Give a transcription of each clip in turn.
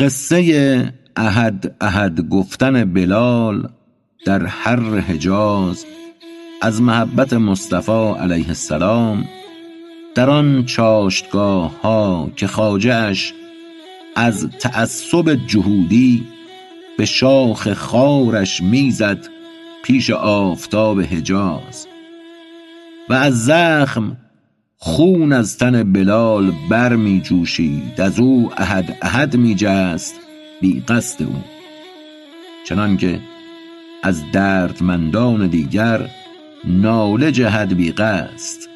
قصه احد احد گفتن بلال در حر حجاز از محبت مصطفی علیه السلام در آن چاشتگاه ها که خواجهاش از تعصب جهودی به شاخ خارش می‌زد پیش آفتاب حجاز و از زخم خون از تن بلال بر می جوشید از او احد احد می جست بی قصد او. چنانکه از دردمندان دیگر ناله جهد بی قصد.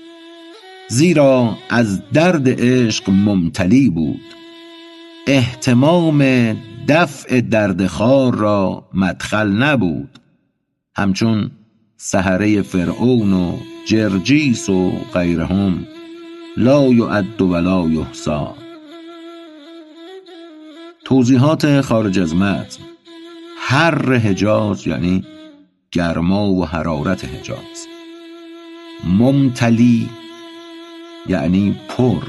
زیرا از درد عشق ممتلی بود. اهتمام دفع درد خار را مدخل نبود. همچون سحره فرعون و جرجیس و غیرهم. لا یعد و لا یحصی توضیحات خارج از متن. حر حجاز یعنی گرما و حرارت حجاز. ممتلی یعنی پر.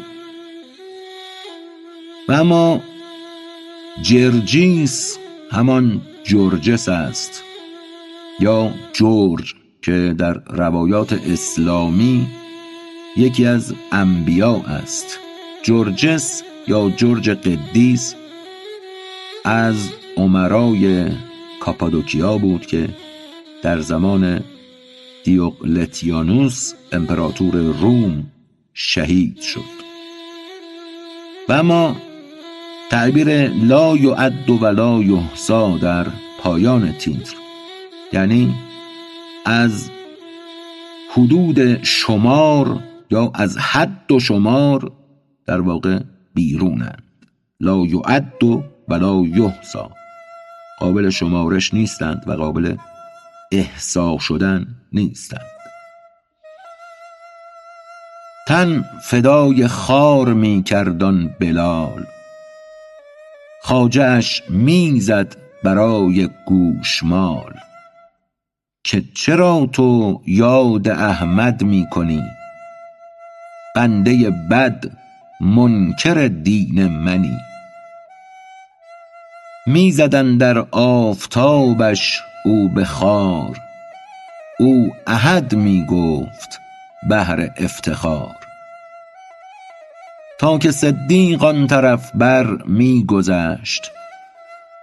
و اما جرجیس همان جرجس است یا جورج که در روایات اسلامی یکی از انبیا است. جرجس یا جورج قدیس از عمرای کاپادوکیا بود که در زمان دیوقلتیانوس امپراتور روم شهید شد. و اما تعبیر لا یعد و لا یحصا در پایان تیتر یعنی از حدود شمار یا از حد و شمار در واقع بیرونند. لا یعد و لا یحصا. قابل شمارش نیستند و قابل احصا شدن نیستند. تن فدای خار می کردان بلال. خواجهاش می زد برای گوشمال. که چرا تو یاد احمد می کنی؟ بنده بد منکر دین منی. می زد اندر آفتابش او به خار. او احد می گفت بهر افتخار. تا که صدیق آن طرف بر می گذشت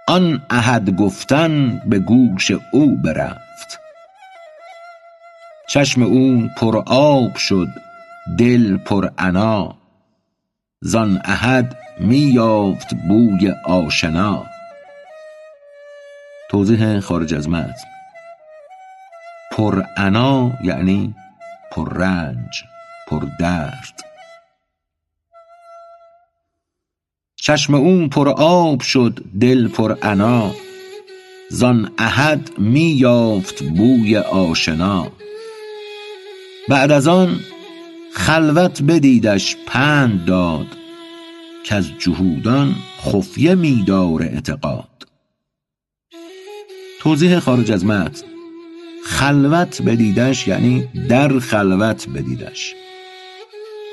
آن احد گفتن به گوش او برفت. چشم او پر آب شد. دل پر عنا زان احد می یافت بوی آشنا. توضیح خارج از متن پر عنا یعنی پر رنج پر درد. چشم او پر آب شد دل پر عنا زان احد می یافت بوی آشنا. بعد از آن خلوت بدیدش پند داد کز جهودان خفیه می دار اعتقاد. توضیح خارج از متن. خلوت بدیدش یعنی در خلوت بدیدش.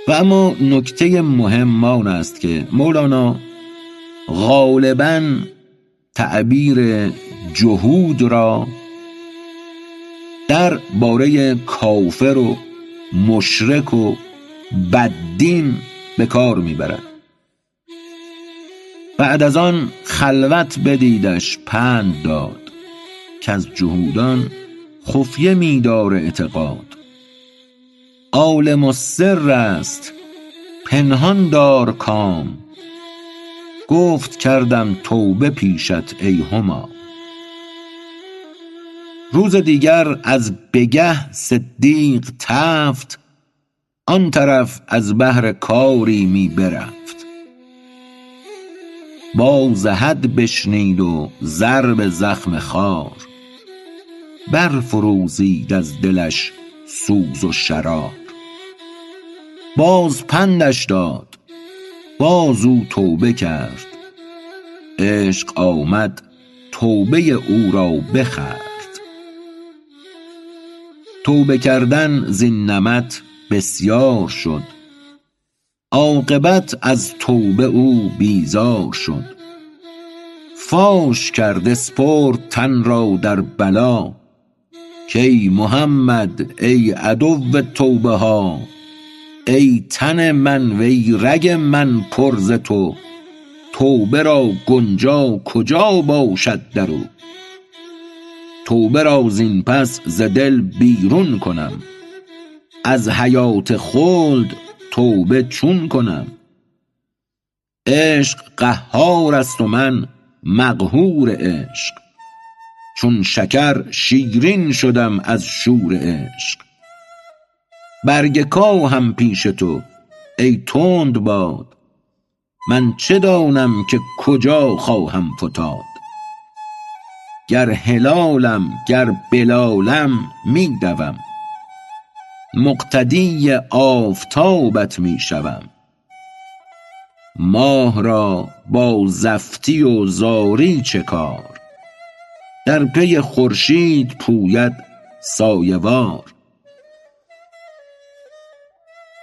و اما نکته مهم آن است که مولانا غالبا تعبیر جهود را در باره کافر و مشرک و بددین به کار می‌برد. بعد از آن خلوت بدیدش پند داد که از جهودان خفیه میدار اعتقاد. عالم السر است پنهان دار کام. گفت کردم توبه پیشت ای هما. روز دیگر از بگه صدیق تفت آن طرف از بهر کاری می برفت. باز احد بشنید و ضرب زخم خار برفروزید از دلش سوز و شرار. باز پندش داد باز او توبه کرد. عشق آمد توبه او را بخورد توبه کردن زین نمط بسیار شد. عاقبت از توبه او بیزار شد. فاش کرد سپرد تن را در بلا. کای محمد ای عدو توبه ها. ای تن من وی رگ من پر ز تو. توبه را گنجا کجا باشد در او؟ توبه را زین پس ز دل بیرون کنم. از حیات خلد توبه چون کنم. عشق قهار است و من مقهور عشق. چون شکر شیرین شدم از شور عشق. برگ کاهم پیش تو ای تند باد. من چه دانم که کجا خواهم فتاد؟ گر هلالم گر بلالم می دوم مقتدی آفتابت می شوم ماه را با زفتی و زاری چه کار؟ در پی خورشید پوید سایه وار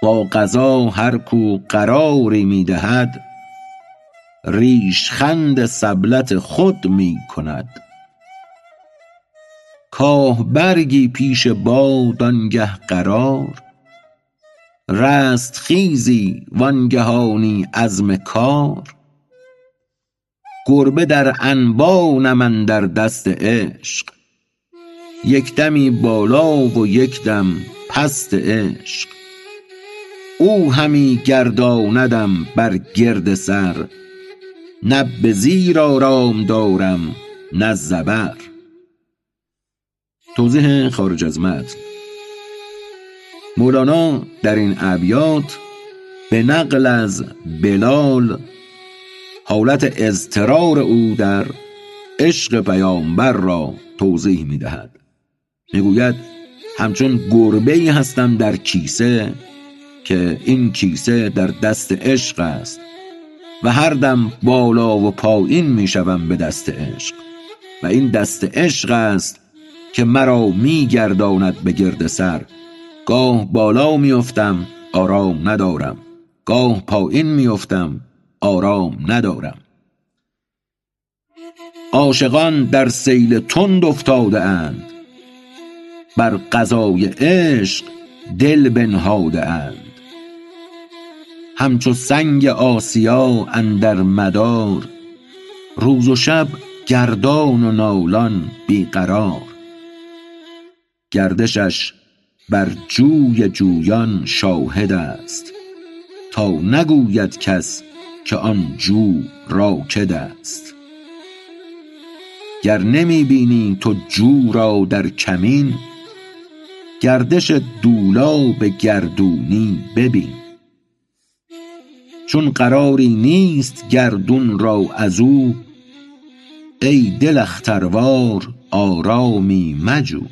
با قضا هر کو قراری می دهد ریشخند سبلت خود می کند کاه برگی پیش باد آنگه قرار. رستخیزی وانگهانی عزم کار. گربه در انبانم اندر دست عشق. یک دمی بالا و یک دم پست عشق. او همی گرداندم بر گرد سر. نه به زیر آرام دارم نه زبر. توضیح خارج از متن. مولانا در این ابیات به نقل از بلال حالت اضطرار او در عشق پیامبر را توضیح می دهد می گوید همچون گربه ای هستم در کیسه که این کیسه در دست عشق است و هر دم بالا و پایین می شوم به دست عشق و این دست عشق است که مرا می گرداند به گرد سر. گاه بالا میافتم آرام ندارم. گاه پایین میافتم آرام ندارم. عاشقان در سیل تند افتاده اند بر قضای عشق دل بنهاده اند همچو سنگ آسیا اندر مدار روز و شب گردان و نالان بی قرار گردشش بر جوی جویان شاهد است تا نگوید کس که آن جو راکد است. گر نمی بینی تو جو را در کمین گردش دولاب گردونی ببین. چون قراری نیست گردون را از او ای دل اختروار آرامی مجو.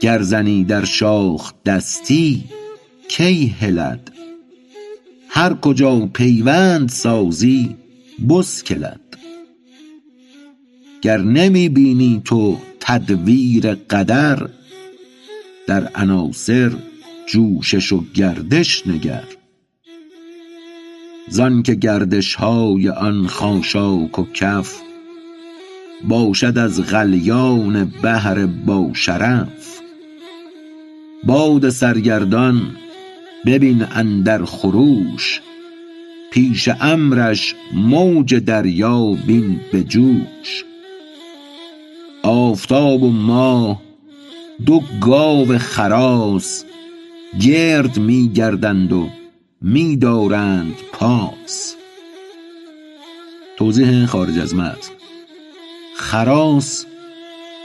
گر زنی در شاخ دستی کی هلد؟ هر کجا پیوند سازی بسکلد گر نمی بینی تو تدویر قدر در عناصر جوشش و گردش نگر. زانکه گردش های آن خاشاک و کف باشد از غلیان بحر باشرف باد سرگردان ببین اندر خروش پیش امرش موج دریا بین به جوش. آفتاب و ماه دو گاو خراس گرد می گردند و می دارند پاس. توضیح خارج از متن. خراس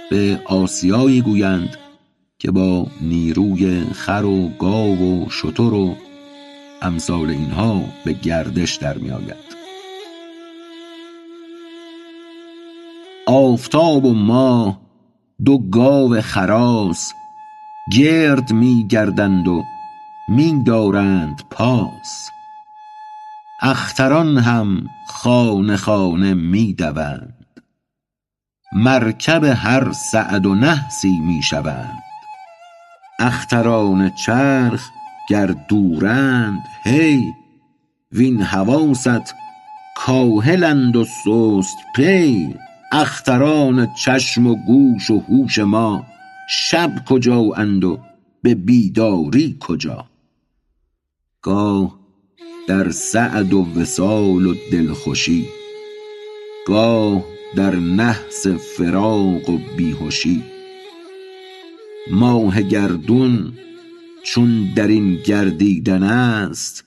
به آسیایی گویند که با نیروی خر و گاو و شتر و امثال اینها به گردش در می آید. آفتاب و ماه دو گاو خراس گرد می گردند و می دارند پاس. اختران هم خانه خانه می دوند. مرکب هر سعد و نحسی می شوند. اختران چرخ گر دورند هی وین حواست کاهلند و سست پی. اختران چشم و گوش و هوش ما شب کجا اند و به بیداری کجا. گاه در سعد و وصال و دلخوشی گاه در نحس فراق و بیهوشی. ماه گردون چون در این گردیدن است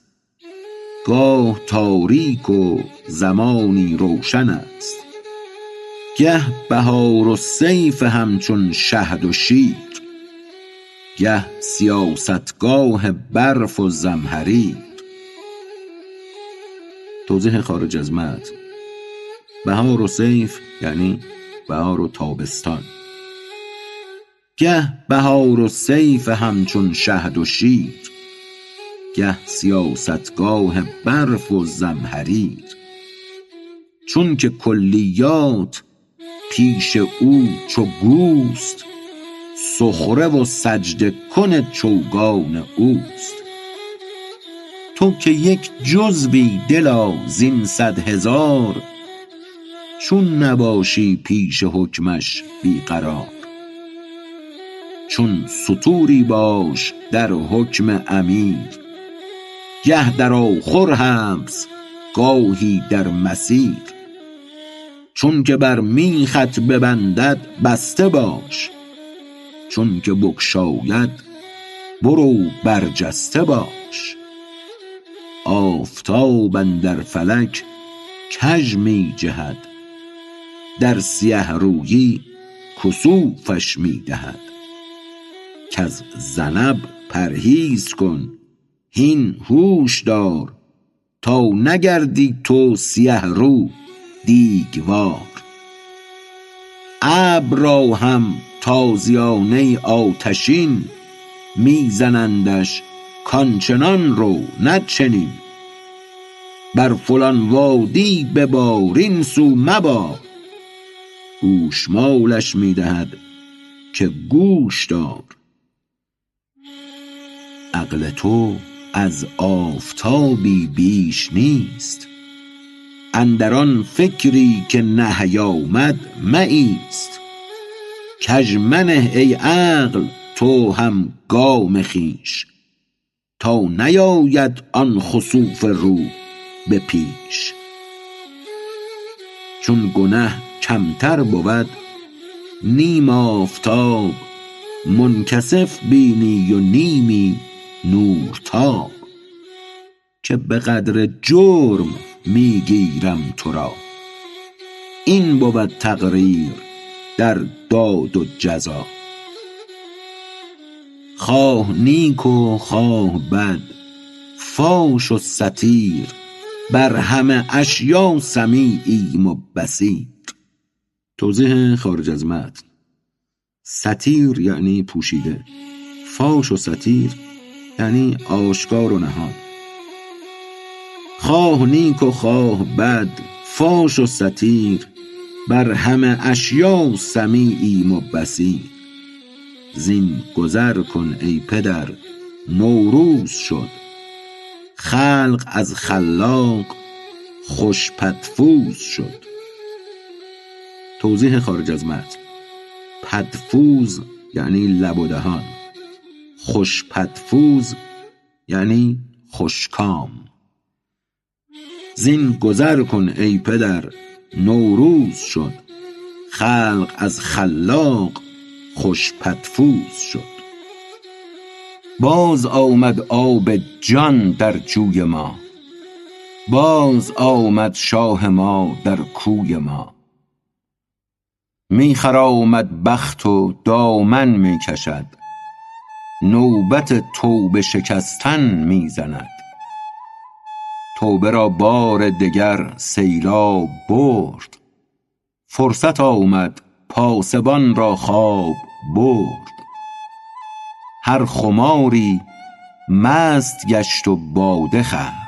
گاه تاریک و زمانی روشن است. گه بهار و صیف همچون شهد و شیر گه سیاستگاه برف و زمهریر. توضیح خارج از متن. بهار و صیف یعنی بهار و تابستان. گه بهار و صیف همچون شهد و شیر. گه سیاستگاه برف و زمهریر. چون که کلیات پیش او چو گوست سخره و سجده کن چوگان اوست. تو که یک جزوی دلا زین صد هزار چون نباشی پیش حکمش بی قرار چون ستوری باش در حکم امیر. گه در آخر حبس گاهی در مسیر. چون که بر میخت ببندد بسته باش. چون که بگشاید برو برجسته باش. آفتاب اندر فلک کژ می جهد. در سیه رویی کسوفش می دهد. کز ذنب پرهیز کن. هین هوش دار. تا نگردی تو سیه رو دیگوار. ابر را هم تازیانه آتشین. می زنندش کآنچنان رو نه چنین بر فلان وادی ببار این سو مبار. گوشمالش می دهد که گوش دار. عقل تو از آفتابی بیش نیست. اندر آن فکری که نهی آمد مه ایست کژ منه ای عقل تو هم گام خویش. تا نیاید آن خسوف رو به پیش. چون گنه کمتر بود نیم آفتاب منکسف بینی و نیمی نورتاب که به قدر جرم می گیرم تو را. این بود تقریر در داد و جزا. خواه نیک و خواه بد فاش و ستیر بر همه اشیا سمیعیم و بصیر توضیح خارج از متن. ستیر یعنی پوشیده. فاش و ستیر یعنی آشکار و نهان خواه نیک و خواه بد فاش و ستیر بر همه اشیا سمیعیم و بصیر. زین گذر کن ای پدر نوروز شد. خلق از خلاق خوش پدفوز شد. توضیح خارج از متن پدفوز یعنی لب و دهان. خوش پدفوز یعنی خوشکام. زین گذر کن ای پدر نوروز شد. خلق از خلاق خوش پدفوز شد. باز آمد آب جان در جوی ما. باز آمد شاه ما در کوی ما. می خرامد بخت و دامن می کشد. نوبت توبه شکستن می زند توبه را بار دگر سیلاب برد. فرصت آمد پاسبان را خواب برد. هر خماری مست گشت و باده خورد.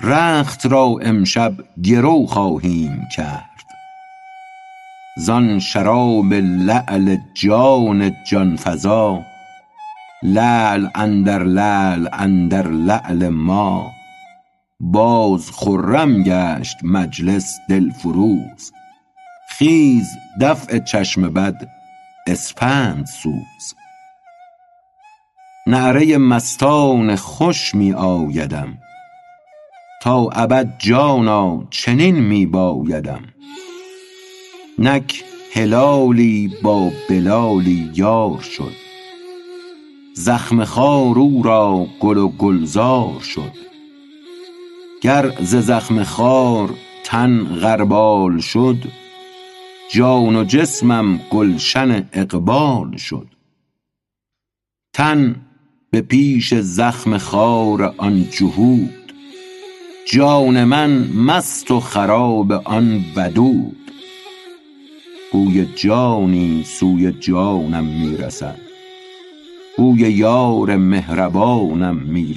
رخت را امشب گرو خواهیم کرد. زان شراب لعل جان جان فزا لعل اندر لعل اندر لعل ما. باز خرم گشت مجلس دلفروز خیز دفع چشم بد اسپند سوز. نعره مستان خوش می آیدم. تا ابد جانا چنین می بایدم. نک هلالی با بلالی یار شد. زخم خار او را گل و گلزار شد. گر ز زخم خار تن غربال شد جان و جسمم گلشن اقبال شد. تن به پیش زخم خار آن جهود جان من مست و خراب آن ودود. بوی جانی سوی جانم می رسد بوی یار مهربانم می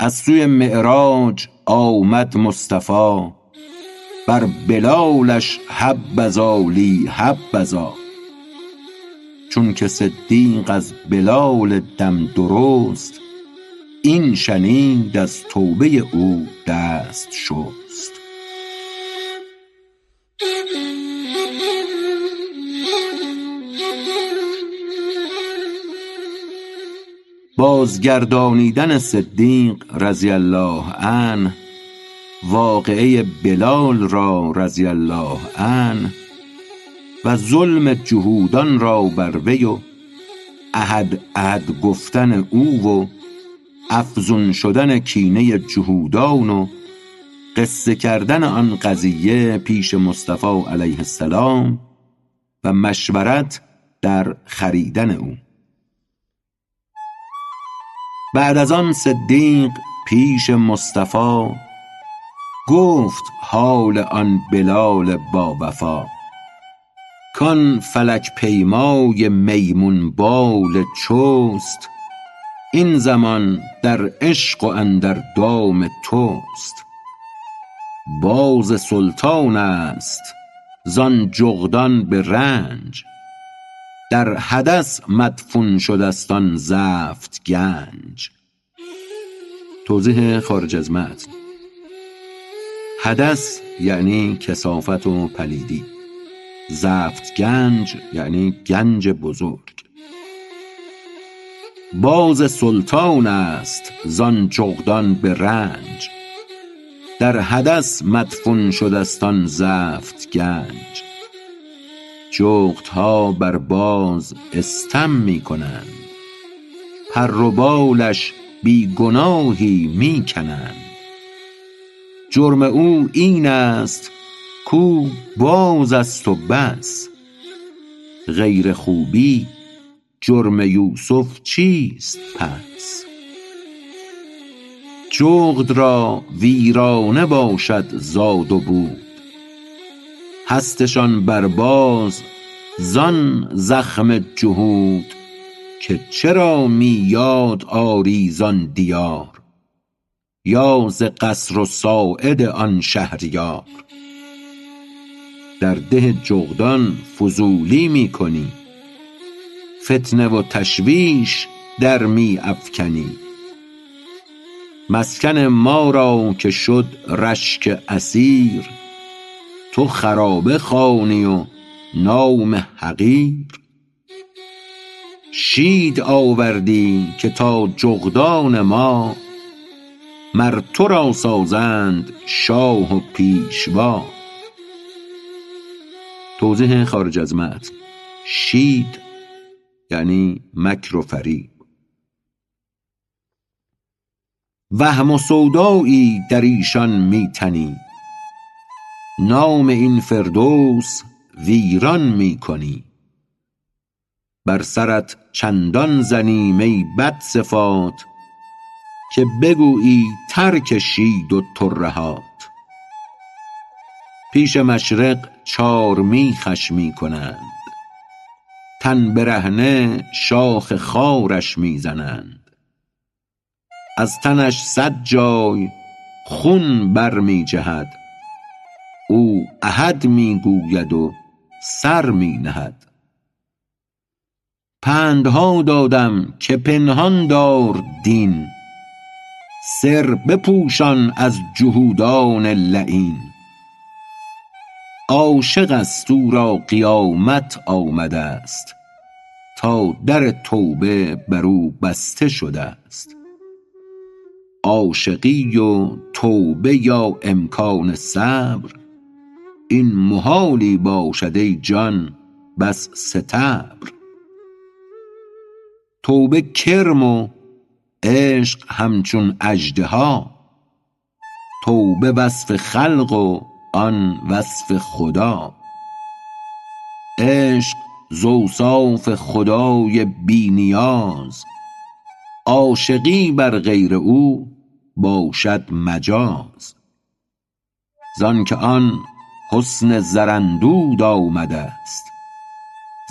از سوی معراج آمد مصطفی بر بلالش حبذا لی حبذا چون که صدیق از بلال دم درست این شنید از توبه او دست شست. بازگردانیدن صدیق رضی الله عنه واقعه بلال را رضی الله عنه و ظلم جهودان را بر وی و احد احد گفتن او و افزون شدن کینه جهودان و قصه کردن آن قضیه پیش مصطفی علیه السلام و مشورت در خریدن او. بعد از آن صدیق پیش مصطفی گفت حال آن بلال باوفا کان فلک پیمای میمون بال چست این زمان در عشق و اندر دام توست. باز سلطان است زان جغدان به رنج. در حدث مدفون شدست آن زفت گنج. توضیح خارج از متن. حدث یعنی کثافت و پلیدی. زفت گنج یعنی گنج بزرگ. باز سلطان است زان جغدان به رنج. در حدث مدفون شدست آن زفت گنج. جغدها بر باز استم می کنند. پر و بالش بی گناهی می کنند. جرم او این است کو باز است و بس. غیر خوبی جرم یوسف چیست پس؟ جغد را ویرانه باشد زاد و بود هستشان بر باز زان زخم جهود که چرا می یاد آری زان دیار؟ یا ز قصر و ساعد آن شهریار؟ در ده جغدان فضولی می کنی فتنه و تشویش در می افکنی. مسکن ما را که شد رشک اسیر تو خرابه خوانی و نام حقیر. شید آوردی که تا جغدان ما مر تو را سازند شاه و پیشوا. توضیح خارج از متن. شید یعنی مکر و فریب. وهم و سودایی در ایشان می تنی نام این فردوس ویران می کنی. بر سرت چندان زنیم ای بدصفات که بگویی ترک شید و ترهات. پیش مشرق چارمیخش می کنند. تن برهنه شاخ خارش می زنند. از تنش صد جای خون بر می جهد. او احد می گوید و سر می نهد پندها دادم که پنهان دار دین سر بپوشان از جهودان لعین. عاشق است او را قیامت آمده است تا در توبه بر او بسته شده است. عاشقی و توبه یا امکان صبر این محالی باشد ای جان بس ستبر. توبه کرم و عشق همچون اژدها. توبه وصف خلق و آن وصف خدا. عشق ز اوصاف خدای بی نیاز. عاشقی بر غیر او باشد مجاز. زانک آن حسن زراندود آمده است.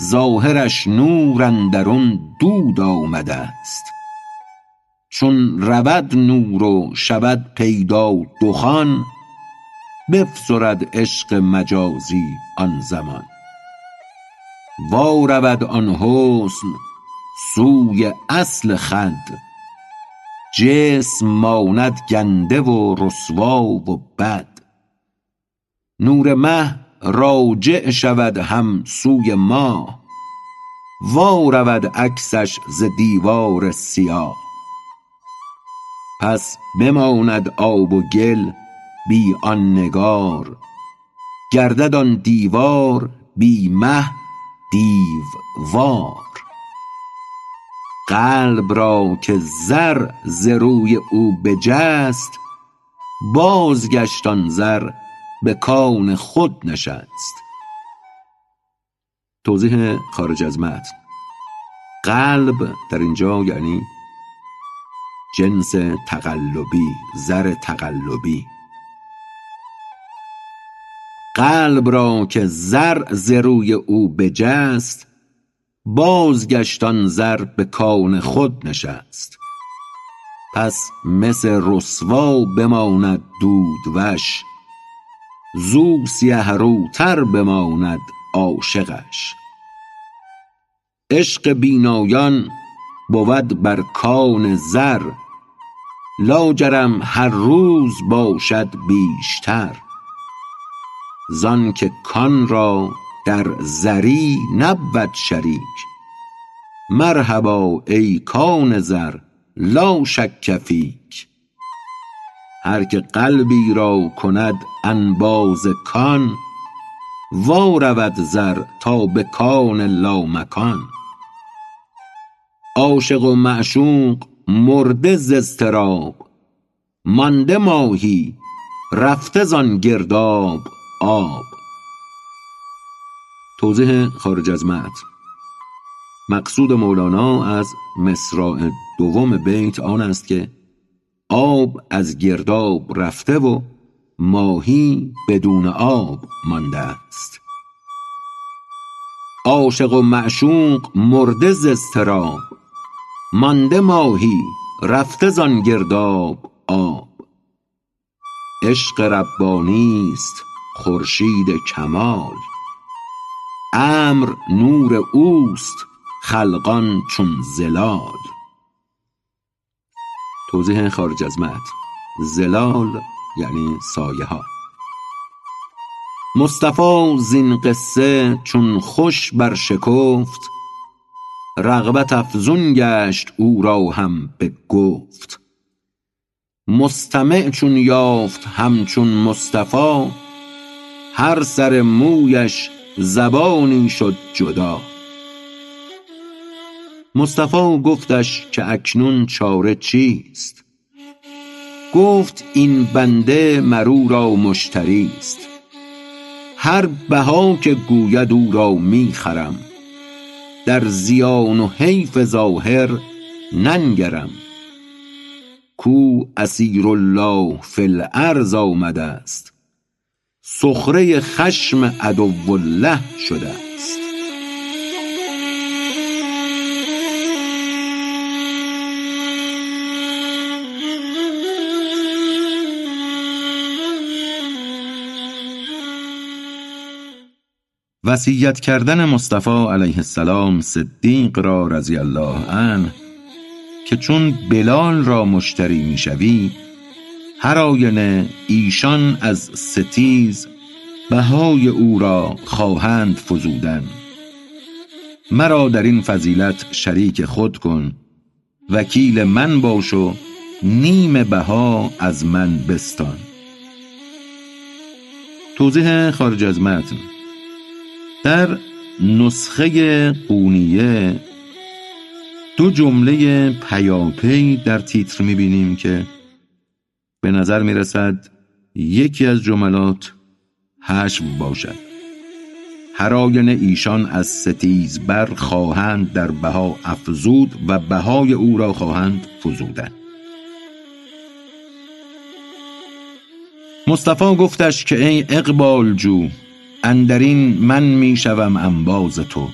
ظاهرش نور اندرون دود آمده است. چون رود نور و شود پیدا دخان بفسرد عشق مجازی آن زمان. وا رود آن حسن سوی اصل خود جسم ماند گنده و رسوا و بد. نور مه راجع شود هم سوی ماه وا رود عکسش ز دیوار سیاه. پس بماند آب و گل بی آن نگار. گردد آن دیوار بی مه دیووار. قلب را که زر ز روی او بجست بازگشت آن زر به کان خود نشست. توضیح خارج از متن. قلب در اینجا یعنی جنس تقلبی زر تقلبی. قلب را که زر ز روی او بجست بازگشت آن زر به کان خود نشست. پس مس رسوا بماند دودوش زو سیه روتر بماند عاشقش. عشق بینایان بود بر کان زر. لاجرم هر روز باشد بیشتر. زانک کان را در زری نبود شریک. مرحبا ای کان زر لا شک فیک. هر که قلبی را کند انباز کان وا رود زر تا به کان لامکان. عاشق و معشوق مرده ز اضطراب مانده ماهی رفته زان گرداب آب. توضیح خارج از متن. مقصود مولانا از مصراع دوم بیت آن است که آب از گرداب رفته و ماهی بدون آب مانده است. عاشق و معشوق مرده ز اضطراب مانده ماهی رفته زان گرداب آب. عشق ربانی است خورشید کمال امر نور اوست خلقان چون ظلال توضیح خارج از متن. ظلال یعنی سایه ها مصطفی زین قصه چون خوش برشکفت رغبت افزون گشت او را هم به گفت. مستمع چون یافت همچون مصطفی هر سر مویش زبانی شد جدا. مصطفی گفتش که اکنون چاره چیست؟ گفت این بنده مر او را مشتری است. هر بها که گوید او را می خرم. در زیان و حیف ظاهر ننگرم. کو اسیر الله فی الارض آمده است. سخره خشم عدو الله شده وصیت کردن مصطفی علیه السلام صدیق را رضی الله عنه که چون بلال را مشتری می‌شوی هر آینه ایشان از ستیز بهای او را خواهند فزودن. مرا در این فضیلت شریک خود کن وکیل من باش و نیم بها از من بستان. توضیح خارج از متن. در نسخه قونیه دو جمله پیاپی در تیتر می‌بینیم که به نظر می‌رسد یکی از جملات حشو باشد. هراین ایشان از ستیز بر خواهند در بها افزود و بهای او را خواهند فزودن. مصطفی گفتش که ای اقبال جو اندرین من می‌شوم انباز تو.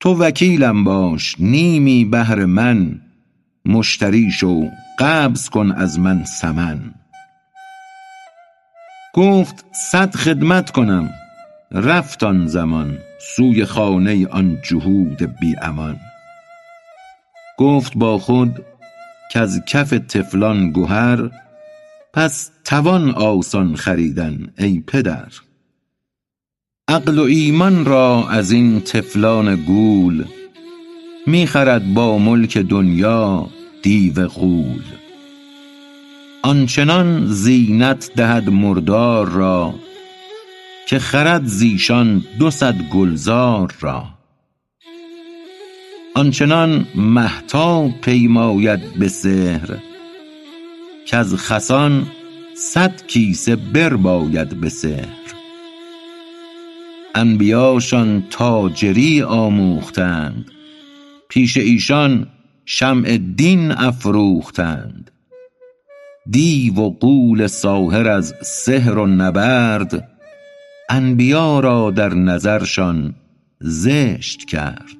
تو وکیلم باش نیمی بهر من. مشتری شو قبض کن از من سمن. گفت صد خدمت کنم. رفت آن زمان سوی خانه آن جهود بی امان. گفت با خود از کف طفلان گهر پس توان آسان خریدن ای پدر. عقل و ایمان را از این طفلان گول می‌خرد با ملک دنیا دیو غول. آنچنان زینت دهد مردار را که خرد زیشان دو صد گلزار را. آنچنان مهتاب پیماید به سحر کز خسان صد کیسه برباید به سحر. انبیاشان تاجری آموختند. پیش ایشان شمع دین افروختند. دیو و غول ساحر از سحر و نبرد انبیا را در نظرشان زشت کرد.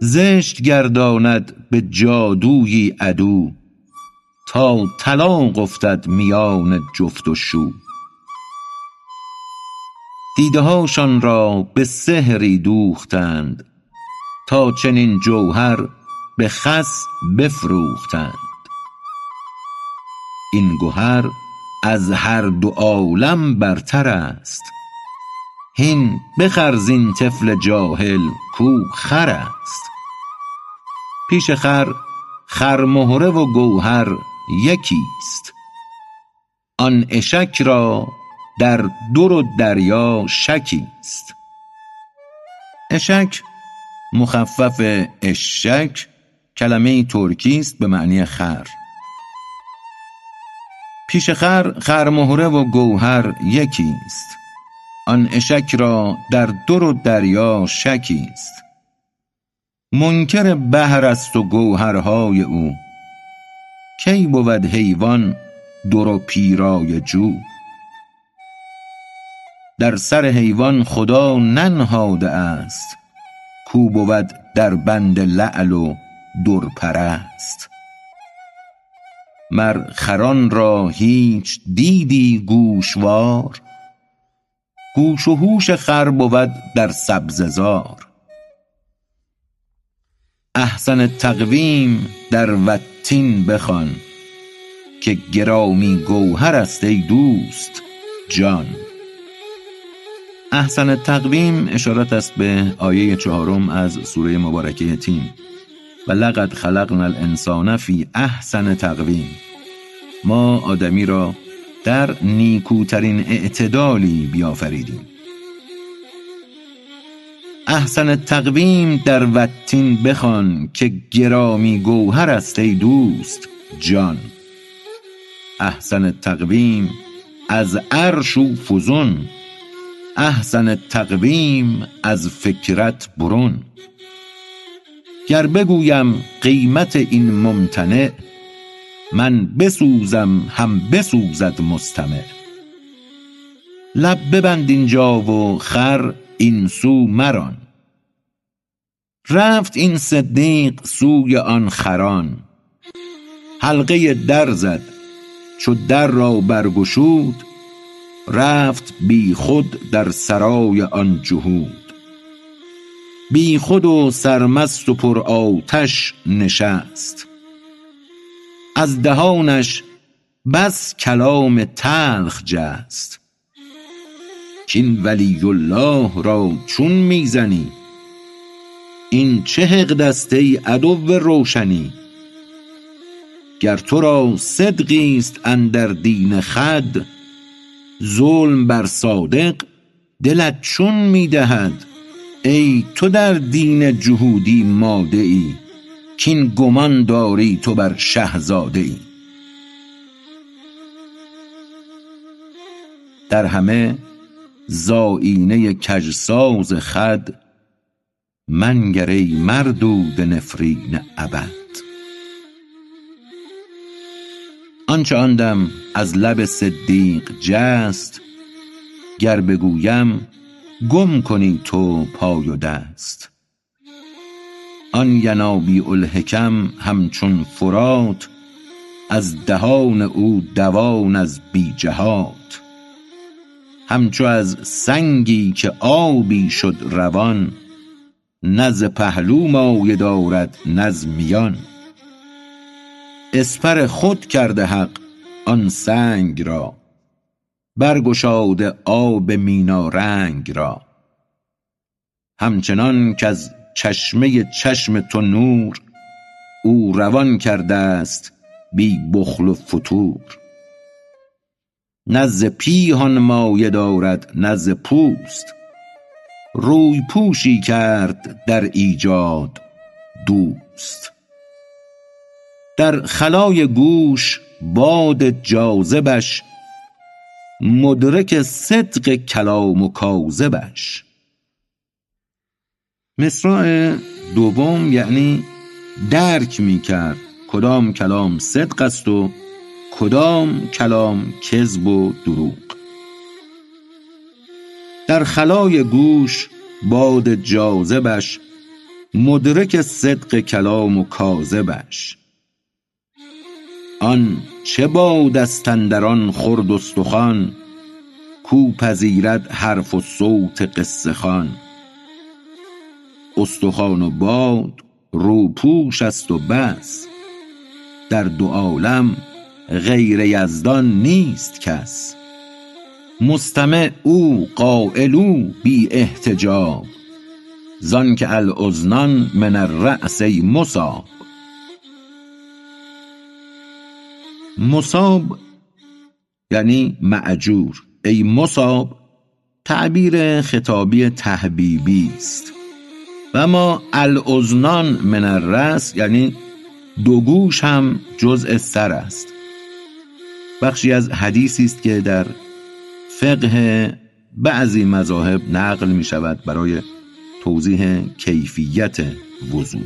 زشت گرداند به جادویی عدو تا طلاق افتد میان جفت و شو. دیده هاشان را به سحری دوختند تا چنین جوهر به خس بفروختند. این گهر از هر دو عالم برتر است. هین بخر زین طفل جاهل کو خر است. پیش خر خرمهره و گوهر یکی است. آن اشک را در در و دریا شکی است. اشک مخفف اشک کلمه ترکی است به معنی خر. پیش خر خرمهره و گوهر یکی است. آن اشک را در در و دریا شکی است. منکر بحر است و گوهرهای او. کی بود حیوان در و پیرای جو؟ در سر حیوان خدا ننهاده است. کو بود در بند لعل و در پرست مر خران را هیچ دیدی گوشوار؟ گوش و هوش خر بود در سبزه زار. احسن تقویم در والتین بخوان که گرامی گوهر است ای دوست جان. احسن تقویم اشارت است به آیه چهارم از سوره مبارکه تین و لقد خلقنا الانسان فی احسن تقویم. ما آدمی را در نیکوترین اعتدالی بیافریدیم. احسن تقویم در والتین بخوان که گرامی گوهر است ای دوست جان. احسن تقویم از عرش و فزون. احسن تقویم از فکرت برون. گر بگویم قیمت این ممتنع من بسوزم هم بسوزد مستمع. لب ببند اینجا و خر این سو مران. رفت این صدیق سوی آن خران. حلقه در زد چو در را برگشود رفت بی خود در سرای آن جهود. بی خود و سرمست و پر آتش نشست. از دهانش بس کلام تلخ جست. کین ولی الله را چون می‌زنی؟ این چه حقد است ای عدو روشنی؟ گر تو را صدقی است اندر دین خود ظلم بر صادق دلت چون می‌دهد ای تو در دین جهودی ماده ای کین گمان داری تو بر شهزاده ای در همه ز آیینه کژساز خود منگر ای مردود نفرین ابد. آنچه آن دم از لب صدیق جست گر بگویم گم کنی تو پای و دست. آن ینابیع الحکم همچون فرات از دهان او دوان از بی جهات. همچو از سنگی که آبی شد روان نه پهلو مایه دارد نه از میان. اسپر خود کرده حق آن سنگ را. برگشاده آب مینارنگ را. همچنان کز چشمه چشم تو نور او روان کرده است بی بخل و فتور. ز پیهان مایه دارد ز پوست. روی پوشی کرد در ایجاد دوست. در خلای گوش باد جاذبش مدرک صدق کلام و کاذبش. مصرع دوم یعنی درک می کرد کدام کلام صدق است و کدام کلام کذب و دروغ. در خلای گوش باد جاذبش مدرک صدق کلام و کاذبش. آن چه باد است اندر آن خرد استخوان کو پذیرد حرف و صوت قصه خوان؟ استخوان و باد روپوش است و بس در دو عالم غیر یزدان نیست کس. مستمع او قایل او بی احتجاب. زانک الاذنان من الراس ای مصاب. مصاب یعنی معجور ای مصاب تعبیر خطابی تحبیبی است. و اما الاذنان من الراس یعنی دو گوش هم جزء سر است. بخشی از حدیثی است که در فقه بعضی مذاهب نقل می شود برای توضیح کیفیت وضو.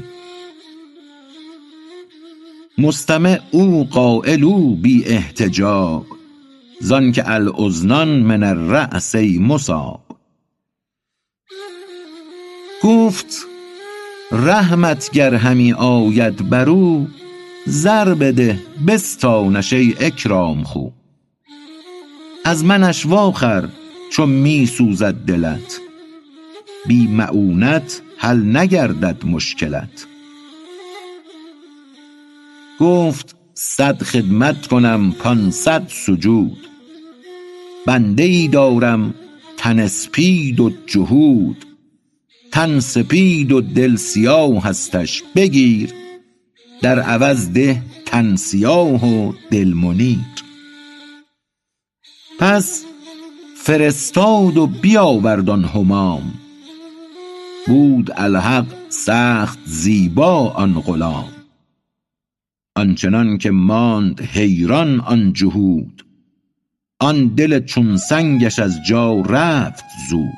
مستمع او قایل او بی احتجاب. زانک الاذنان من الراس ای مصاب. گفت رحمت گر همی آید بر او زر بده بستانش ای اکرام خو. از منش واخر چو می سوزد دلت. بی معونت حل نگردد مشکلت. گفت صد خدمت کنم پانصد سجود. بنده ای دارم تن اسپید و جهود. تن سپید و دل سیاهستش بگیر. در عوض ده تن سیاه و دل منیر. پس فرستاد و بیاورد آن همام بود الحق سخت زیبا آن غلام. آنچنان که ماند حیران آن جهود. آن دل چون سنگش از جا رفت زود.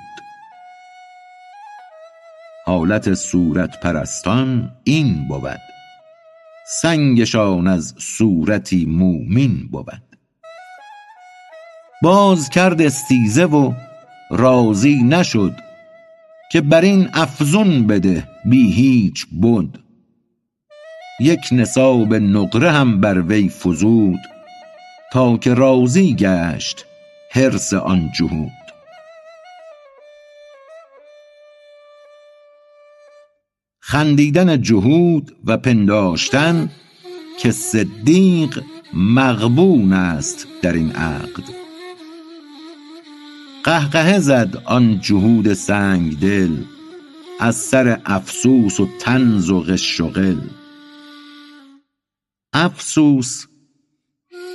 حالت صورت پرستان این بود. سنگشان از صورتی مومین بود. باز کرد استیزه و راضی نشد که بر این افزون بده بی هیچ بد. یک نصاب نقره هم بر وی فزود تا که راضی گشت حرص آن جهود. خندیدن جهود و پنداشتن که صدیق مغبون است در این عقد. قهقه زد آن جهود سنگ دل از سر افسوس و طنز و غش و غل. افسوس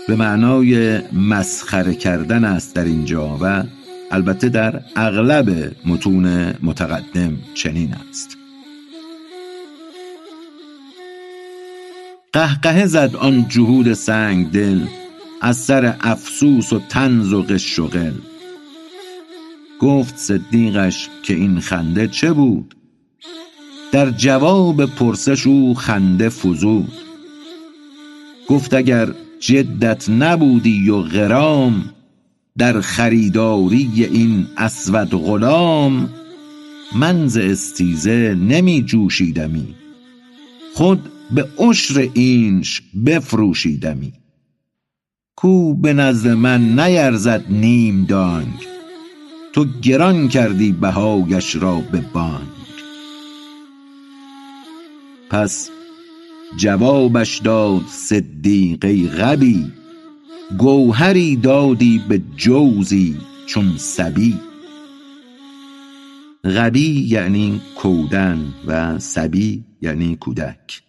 به معنای مسخره کردن است در اینجا و البته در اغلب متون متقدم چنین است. قهقه زد آن جهود سنگ دل از سر افسوس و طنز و غش و غل. گفت صدیقش که این خنده چه بود؟ در جواب پرسش او خنده فزود. گفت اگر جدت نبودی و غرام در خریداری این اسود غلام من ز استیزه نمی جوشیدمی. خود به عشر اینش بفروشیدمی. کو به نزد من نیرزد نیم دانگ تو گران کردی بهایش را به بانگ. پس جوابش داد صدیق ای غبی گوهری دادی به جوزی چون صبی غبی یعنی کودن و صبی یعنی کودک.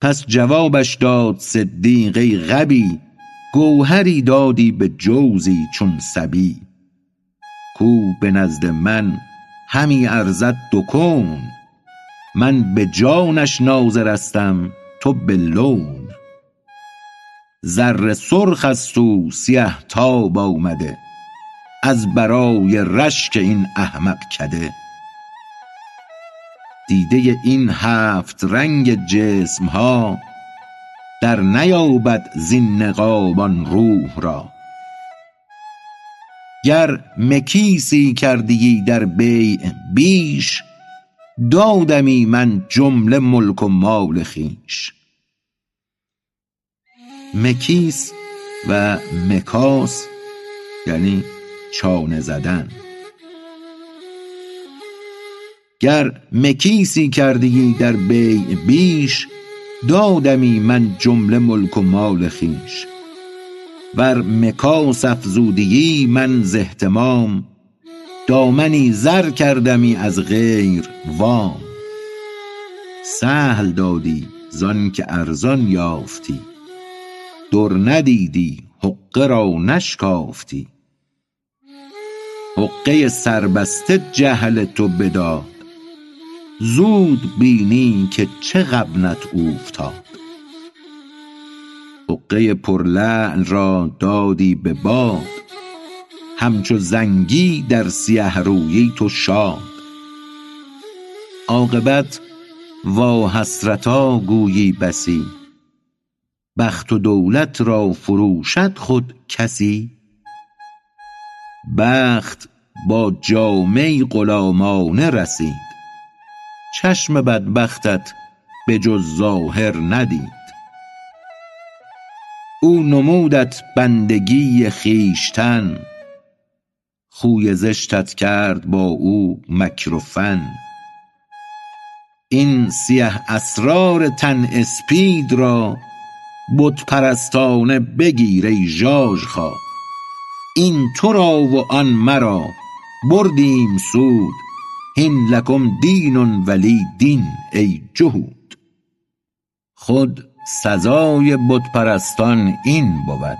پس جوابش داد صدیق ای غبی گوهری دادی به جوزی چون صبی کو به نزد من همی ارزد دو کون من به جانش ناظرستم تو به لون. زر سرخ است و سیه تاب آمده از برای رشک این احمق کده. دیده این هفت رنگ جسم ها در نیابد زین نقاب آن روح را. گر مکیسی کردیی در بیع بیش دادمی من جمله ملک و مال خویش. مکیس و مکاس یعنی چانه زدن. گر مکیسی کردیی در بیع بیش دادمی من جمله ملک و مال خویش. ور مکاس افزودیی من ز اهتمام دامنی زر کردمی از غیر وام. سهل دادی زانکه ارزان یافتی. در ندیدی حقه را نشکافتی. حقه سربسته جهل تو بداد. زود بینی که چه غبنت اوفتاد. حقه پر لعل را دادی به باد. همچو زنگی در سیه رویی تو شاد. عاقبت واحسرتا گویی بسی. بخت و دولت را فروشد خود کسی. بخت با جامه غلامانه رسید. چشم بدبختت به جز ظاهر ندید. او نمودت بندگی خویشتن. خوی زشتت کرد با او مکر و فن. این سیه اسرار تن اسپید را بت پرستانه بگیر ای ژاژخا این تو را و آن مرا بردیم سود هین لکم دین ولی دین ای جهود. خود سزای بت پرستان این بود.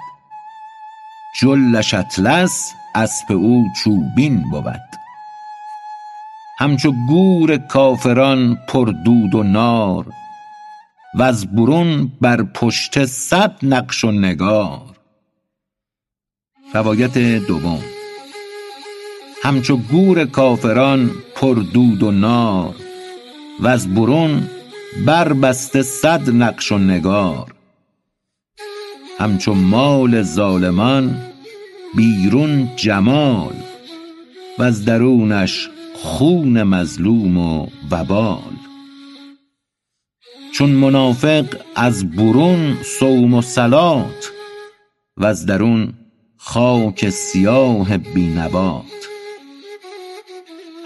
جلش اطلس اسپ او چوبین بود. همچو گور کافران پر دود و نار وز برون بر پشته صد نقش و نگار. روایت دوم. همچو گور کافران پر دود و نار وز برون بر بسته صد نقش و نگار. همچو مال ظالمان بیرون جمال وز درونش خون مظلوم و وبال. چون منافق از برون صوم و صلات وز درون خاک سیاه بی نبات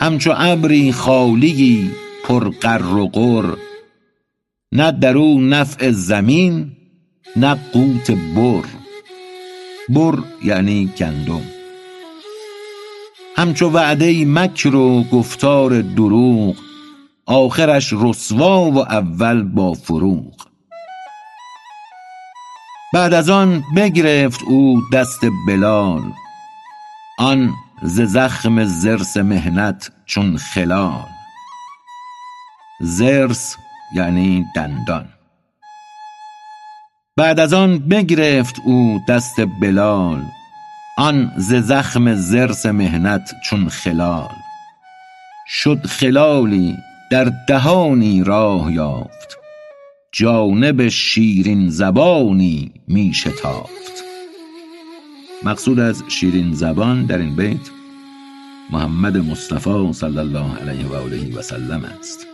همچو ابری خالیی پر قر و قر نه در او نفع زمین نه قوت بر. بر یعنی گندم. همچو وعده مکر و گفتار دروغ آخرش رسوا و اول با فروغ. بعد از آن بگرفت او دست بلال آن ز زخم ضرس محنت چون خلال. ضرس یعنی دندان. بعد از آن بگرفت او دست بلال آن ز زخم ضرس محنت چون خلال. شد خلالی در دهانی راه یافت جانب شیرین زبانی می شتافت. مقصود از شیرین زبان در این بیت محمد مصطفی صلی الله علیه و آله و سلم است.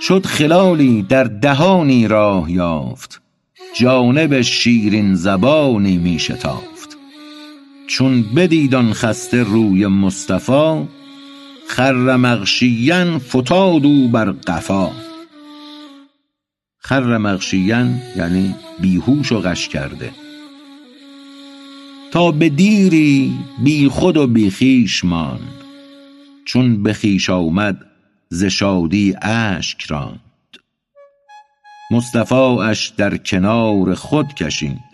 شد خلالی در دهانی راه یافت جانب شیرین زبانی می شتافت. چون بدید آن خسته روی مصطفی خر مغشیا فتاد او بر قفا. خر مغشیا یعنی بیهوش و غش کرده. تا به دیری بی خود و بی خویش ماند. چون به خویش آمد ز شادی اشک راند. مصطفااش در کنار خود کشید.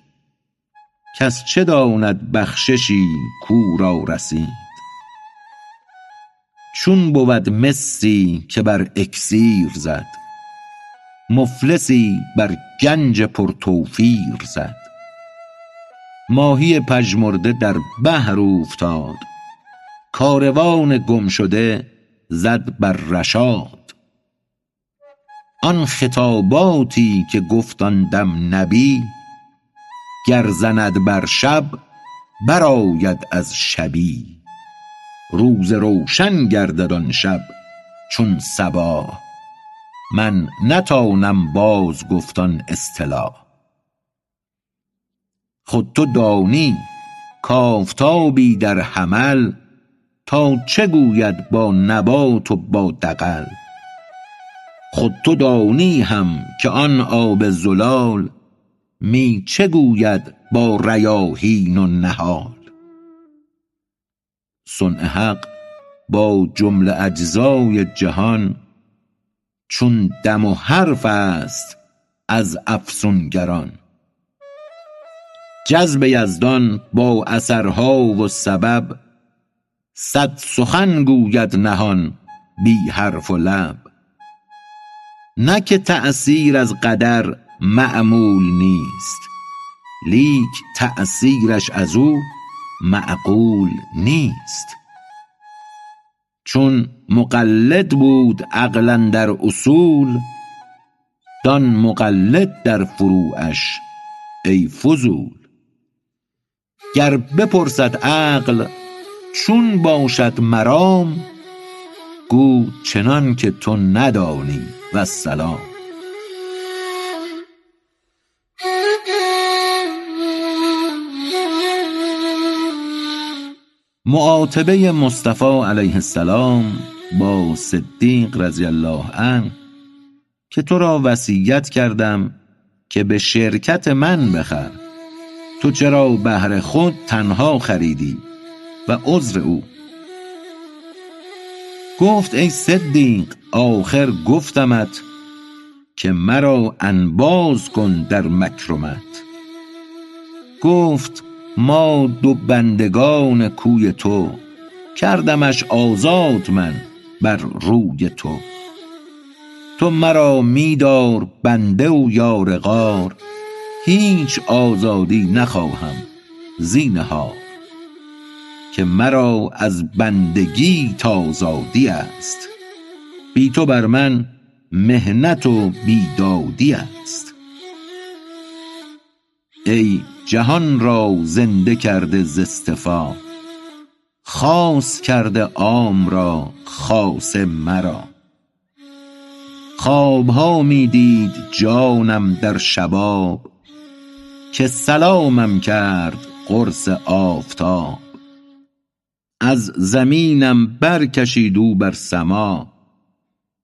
کس چه داند بخششی کاو را رسید. چون بود مسی که بر اکسیر زد مفلسی بر گنج پر توفیر زد. ماهی پژمرده در بحر اوفتاد کاروان گمشده زد بر رشاد. آن خطاباتی که گفت دم نبی گر زند بر شب برآید از شبی. روز روشن گردد آن شب چون صباح من نتانم باز گفت آن اصطلاح. خود تو دانی کآفتابی در حمل تا چه گوید با نبات و با دغل؟ خود تو دانی هم که آن آب زلال می چه گوید با ریاحین و نهال؟ صنع حق با جمله اجزای جهان چون دم و حرف است از افسونگران. جذب یزدان با اثرها و سبب صد سخن گوید نهان بی حرف و لب. نه که تأثیر از قدر معمول نیست لیک تأثیرش از او معقول نیست. چون مقلد بود عقل اندر اصول دان مقلد در فروعش ای فضول. گر بپرسد عقل چون باشد مرام گو چنان که تو ندانی والسلام. معاتبه مصطفی علیه السلام با صدیق رضی الله عنه که تو را وصیت کردم که به شرکت من بخر. تو چرا بهر خود تنها خریدی؟ و عذر او. گفت ای صدیق آخر گفتمت که مرا انباز کن در مکرمت. گفت ما دو بندگان کوی تو کردمش آزاد من بر روی تو. تو مرا می دار بنده و یار غار هیچ آزادی نخواهم زینهار. که مرا از بندگیت آزادی است. بی تو بر من محنت و بیدادی است. ای جهان را زنده کرده ز اصطفا خاص کرده عام را خاص مرا. خوابها می دید جانم در شباب که سلامم کرد قرص آفتاب. از زمینم برکشید او بر سما.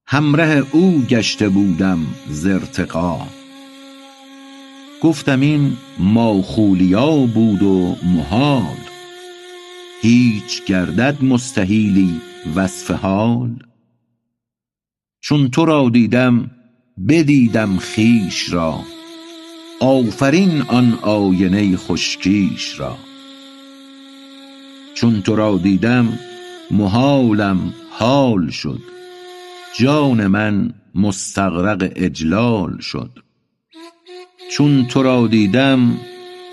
همره او گشته بودم زرتقا گفتم این ماخولیا بود و محال. هیچ گردد مستحیلی وصف حال. چون تو را دیدم بدیدم خویش را. آفرین آن آینه خوشکیش را. چون تو را دیدم محالم حال شد. جان من مستغرق اجلال شد. چون تو را دیدم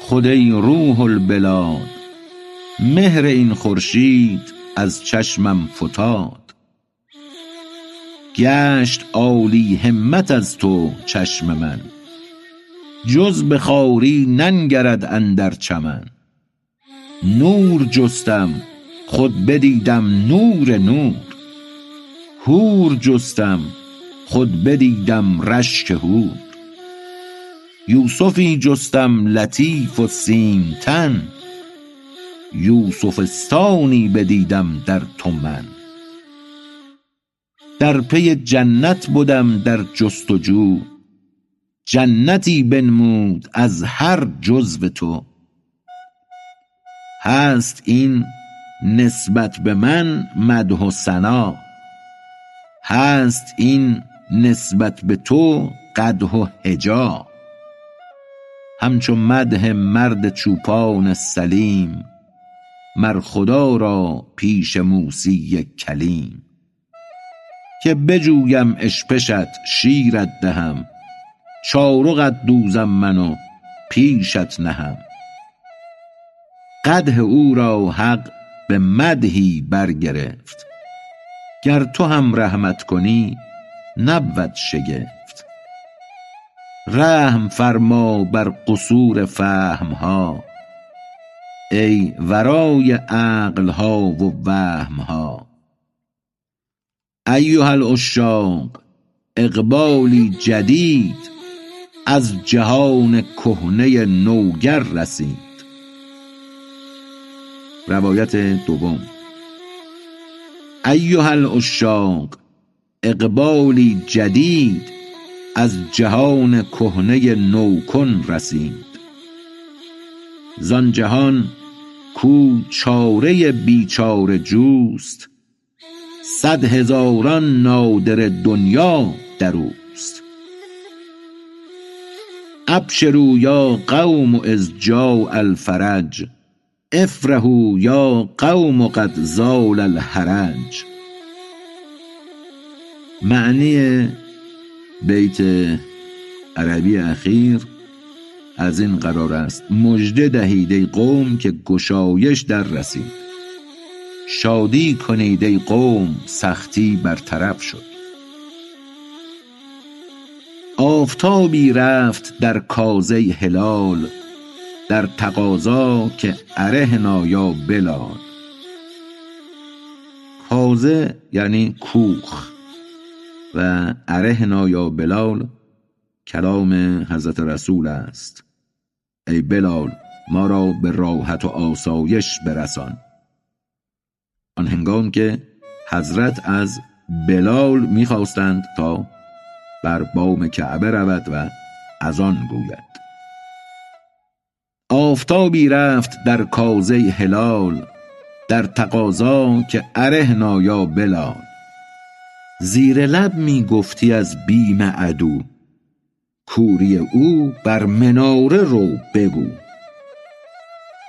خود ای روح البلاد. مهر این خورشید از چشمم فتاد. گشت عالی همت از تو چشم من. جز به خواری ننگرد اندر چمن. نور جستم. خود بدیدم نور نور. حور جستم. خود بدیدم رشک حور. یوسفی جستم لطیف و سیم تن. یوسفستانی بدیدم در تو من. در پی جنت بدم در جست و جو جنتی بنمود از هر جزو تو. هست این نسبت به من مدح و ثنا. هست این نسبت به تو قدح و هجا همچو مدح مرد چوپان سلیم مر خدا را پیش موسی کلیم. که بجویم اشپشت شیرت دهم چارقت دوزم من و پیشت نهم. قدح او را حق به مدحی برگرفت. گر تو هم رحمت کنی نبود شگفت. رحم فرما بر قصور فهم ها ای ورای عقل ها و وهم ها ایها العشاق اقبالی جدید از جهان کهنه نوگر رسید. روایت دوم. ایها العشاق اقبالی جدید از جهان کهنه نوکن رسید. زان جهان کو چاره بیچاره جوست صد هزاران نادر دنیا در اوست ابشروا یا قوم اذ جاء الفرج افرحوا یا قوم قد زال الحرج. معنی بیت عربی اخیر از این قرار است. مژده دهید ای قوم که گشایش در رسید. شادی کنید ای قوم سختی برطرف شد. آفتابی رفت در کازه هلال. در تقاضا که ارهنا یا بلال کازه یعنی کوخ و ارهنا یا بلال کلام حضرت رسول است. ای بلال ما را به راحت و آسایش برسان. آن هنگام که حضرت از بلال می‌خواستند تا بر بام کعبه رود و از آن گوید. آفتابی رفت در کازه هلال در تقاضا که ارهنا یا بلال. زیر لب می گفتی از بیم عدو کوری او بر مناره رو بگو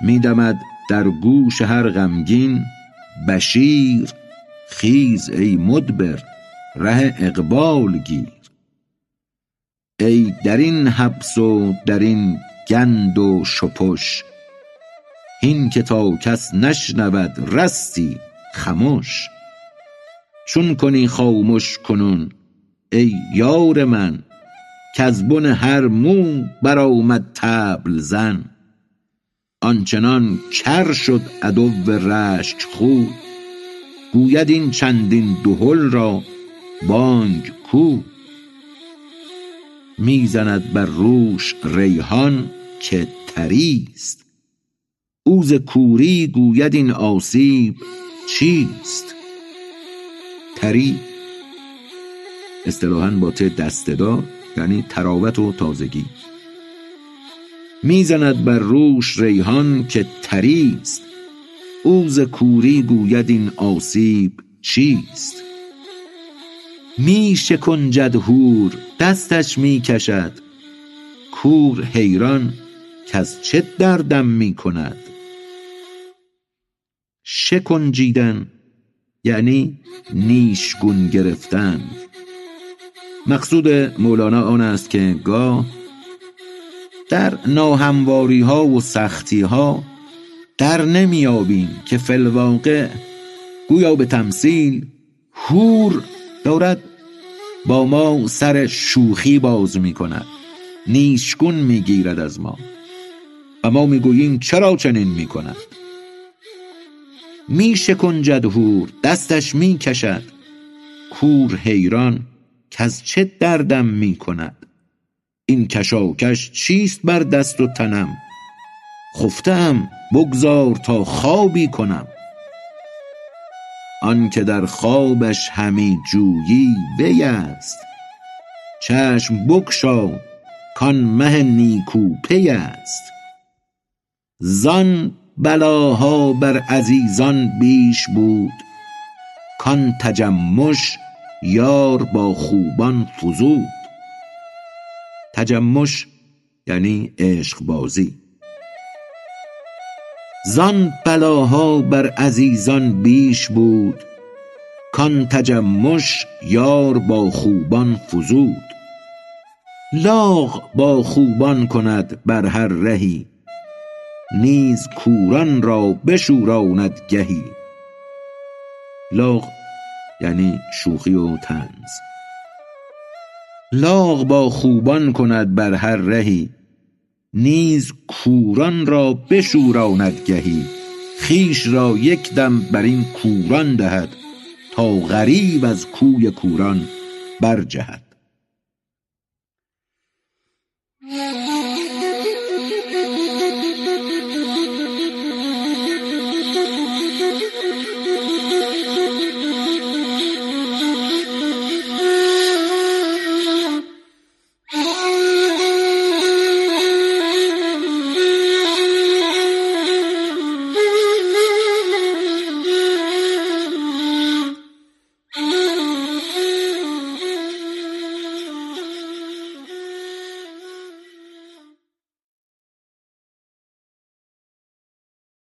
می دمد در گوش هر غمگین بشیر خیز ای مدبر ره اقبال گیر. ای در این حبس و در این گند و شپش. هین که تا کس نشنود رستی خمش. چون کنی خامش کنون ای یار من کز بن هر مو برآمد طبل زن. آنچنان کر شد عدو رشک خو گوید این چندین دهل را بانگ کو. می زند بر روش ریحان که طریست او ز کوری گوید این آسیب چیست؟ طری اصطلاحا با ت دستدار یعنی تراوت و تازگی. می‌زند بر روش ریحان که تریست. اوز کوری گوید این آسیب چیست؟ می شکنجد هور دستش می کشد. کور حیران از چه دردم می کند شکنجیدن یعنی نیشگون گرفتن. مقصود مولانا آن است که گاه در ناهمواری ها و سختی ها در نمیابیم که فلواقع گویا به تمثیل هور دارد با ما سر شوخی باز می کند نیشگون می گیرد از ما. و ما می گوییم چرا چنین می کند می شکنجد هور دستش می کشد کور حیران که از چه دردم می کند این کشاکش چیست بر دست و تنم؟ خفتم بگذار تا خوابی کنم. آن که در خوابش همی جویی وی است. چشم بگشا کان مه نیکو پی است. زان بلاها بر عزیزان بیش بود کان تجمش یار با خوبان فزود. تجمش یعنی عشق بازی. زان بلاها بر عزیزان بیش بود کان تجمش یار با خوبان فزود. لاغ با خوبان کند بر هر رهی نیز کوران را بشوراند گهی. لاغ یعنی شوخی و طنز. لاغ با خوبان کند بر هر رهی. نیز کوران را بشوراند گهی. خویش را یک دم بر این کوران دهد تا غریو از کوی کوران برجهد.